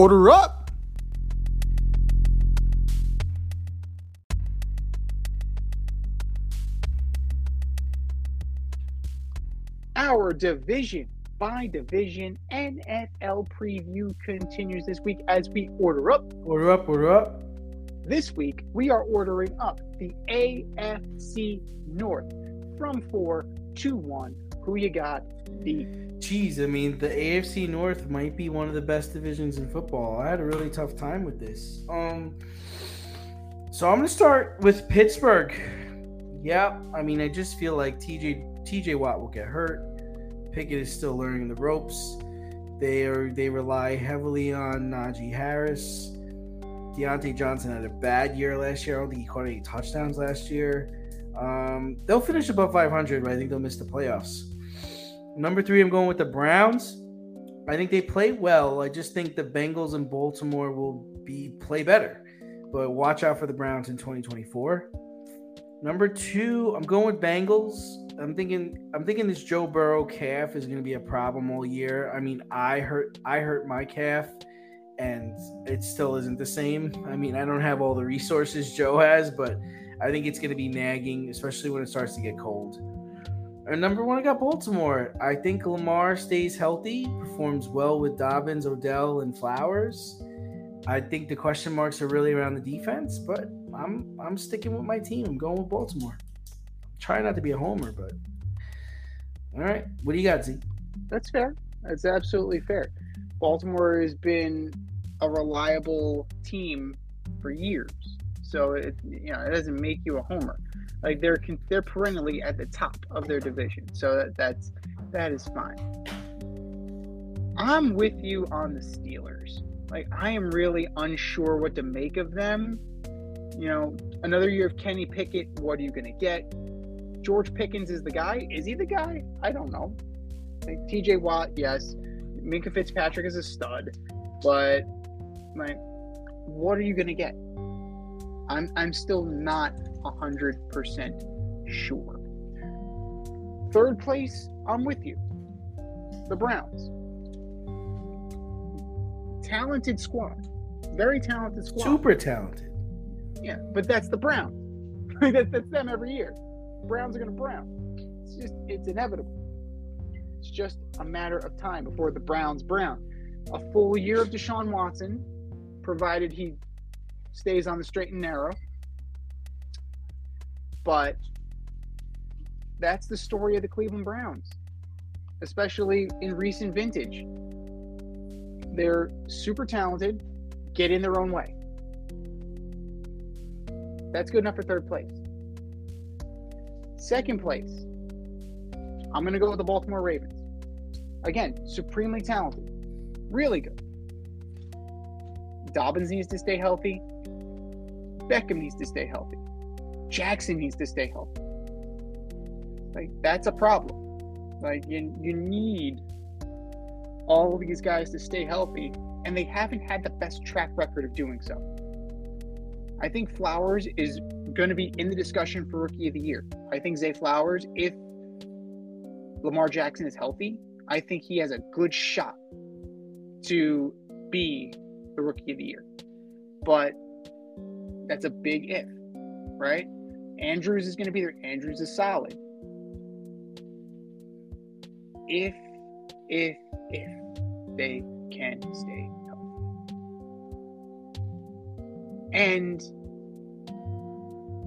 Order up! Our division by division NFL preview continues this week as we order up. Order up, order up. This week, we are ordering up the AFC North from four to one. Who you got? The Jeez, I mean, the AFC North might be one of the best divisions in football. I had a really tough time with this. Um, so I'm gonna start with Pittsburgh. Yeah, I mean, I just feel like TJ TJ Watt will get hurt. Pickett is still learning the ropes. They are they rely heavily on Najee Harris. Diontae Johnson had a bad year last year. I don't think he caught any touchdowns last year. Um, they'll finish above 500, but I think they'll miss the playoffs. Number three, I'm going with the Browns. I think they play well. I just think the Bengals and Baltimore will be play better. But watch out for the Browns in 2024. Number two, I'm going with Bengals. I'm thinking I'm thinking this Joe Burrow calf is going to be a problem all year. I mean, I hurt I hurt my calf and it still isn't the same. I mean, I don't have all the resources Joe has, but I think it's going to be nagging, especially when it starts to get cold. And number one, I got Baltimore. I think Lamar stays healthy, performs well with Dobbins, Odell, and Flowers. I think the question marks are really around the defense, but I'm I'm sticking with my team. I'm going with Baltimore. Try not to be a homer, but all right. What do you got, Z? That's fair. That's absolutely fair. Baltimore has been a reliable team for years, so it you know it doesn't make you a homer. Like they're they're perennially at the top of their division, so that, that's that is fine. I'm with you on the Steelers. Like I am really unsure what to make of them. You know, another year of Kenny Pickett. What are you going to get? George Pickens is the guy. Is he the guy? I don't know. Like T.J. Watt, yes. Minkah Fitzpatrick is a stud, but like, what are you going to get? I'm I'm still not hundred percent sure. Third place, I'm with you. The Browns. Talented squad. Very talented squad. Super talented. Yeah, but that's the Browns. that, that's them every year. Browns are going to Brown. It's just, it's inevitable. It's just a matter of time before the Browns Brown. A full year of Deshaun Watson, provided he stays on the straight and narrow. But that's the story of the Cleveland Browns, especially in recent vintage. They're super talented, get in their own way. That's good enough for third place. Second place, I'm going to go with the Baltimore Ravens. Again, supremely talented, really good. Dobbins needs to stay healthy. Beckham needs to stay healthy. Jackson needs to stay healthy. Like that's a problem. Like you, you need all of these guys to stay healthy, and they haven't had the best track record of doing so. I think Flowers is going to be in the discussion for Rookie of the Year. I think Zay Flowers, if Lamar Jackson is healthy, I think he has a good shot to be the Rookie of the Year. But that's a big if, right? Andrews is going to be there. Andrews is solid. If, if, if they can stay healthy. And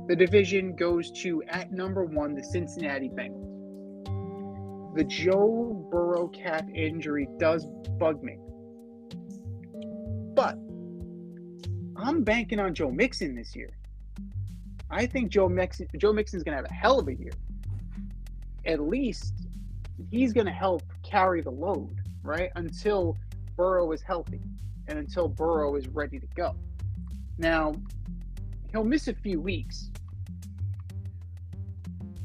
the division goes to, at number one, the Cincinnati Bengals. The Joe Burrow calf injury does bug me. But I'm banking on Joe Mixon this year. I think Joe Mixon Joe Mixon's gonna have a hell of a year. At least he's gonna help carry the load, right? Until Burrow is healthy and until Burrow is ready to go. Now, he'll miss a few weeks,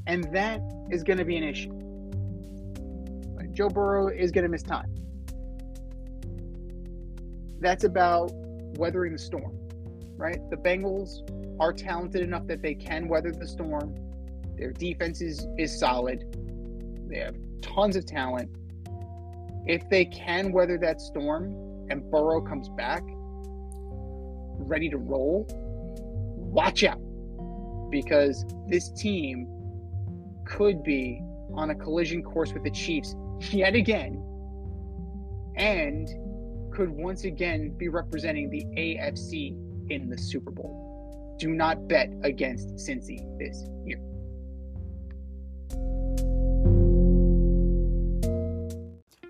and that is going to be an issue. Joe Burrow is going to miss time. That's about weathering the storm, right? The Bengals are talented enough that they can weather the storm. Their defense is, is solid. They have tons of talent. If they can weather that storm and Burrow comes back ready to roll, watch out because this team could be on a collision course with the Chiefs yet again and could once again be representing the AFC in the Super Bowl. Do not bet against Cincy this year.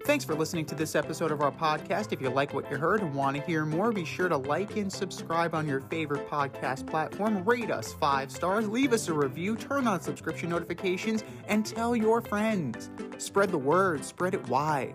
Thanks for listening to this episode of our podcast. If you like what you heard and want to hear more, be sure to like and subscribe on your favorite podcast platform. Rate us five stars, leave us a review, turn on subscription notifications, and tell your friends. Spread the word, spread it wide.